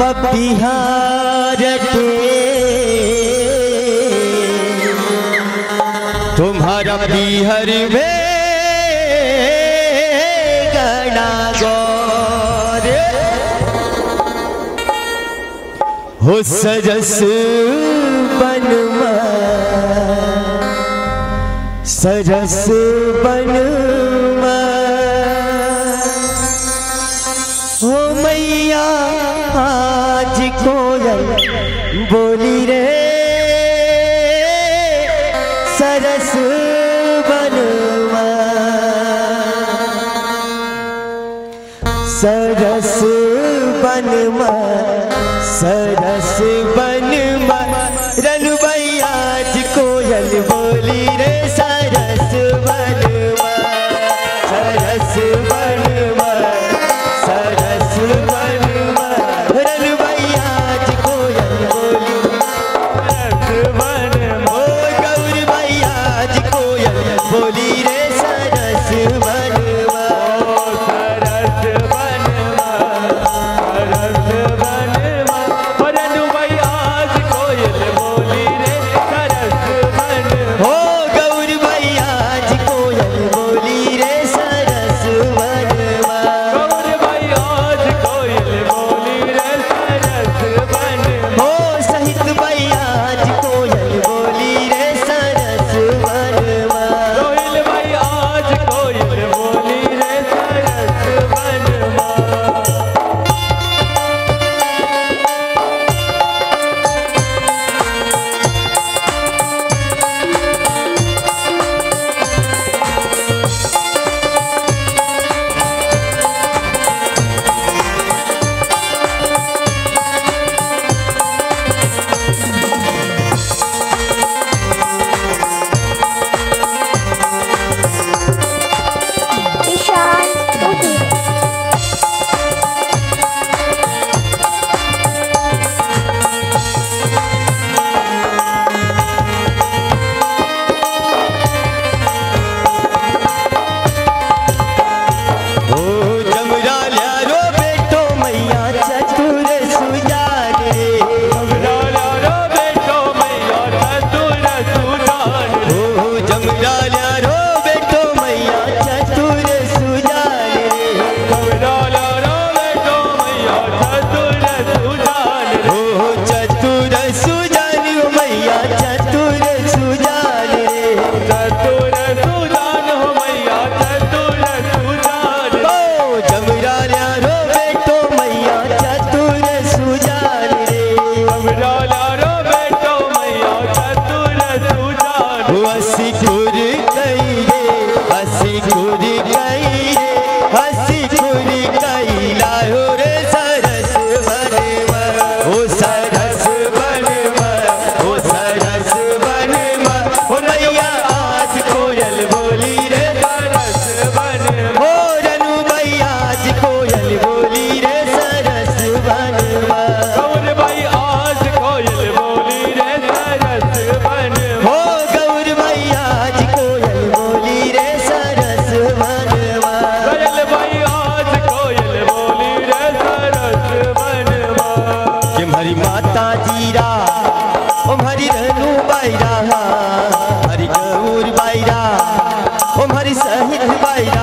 पपिहार के तुम्हारा बिहार में गणा गौर। हो सजस बनवा सजस बनवा हो मैया कोयल बोली रे सरस बनवा। सरस de ओम हरि बाईरा बाईरा ओम बाईरा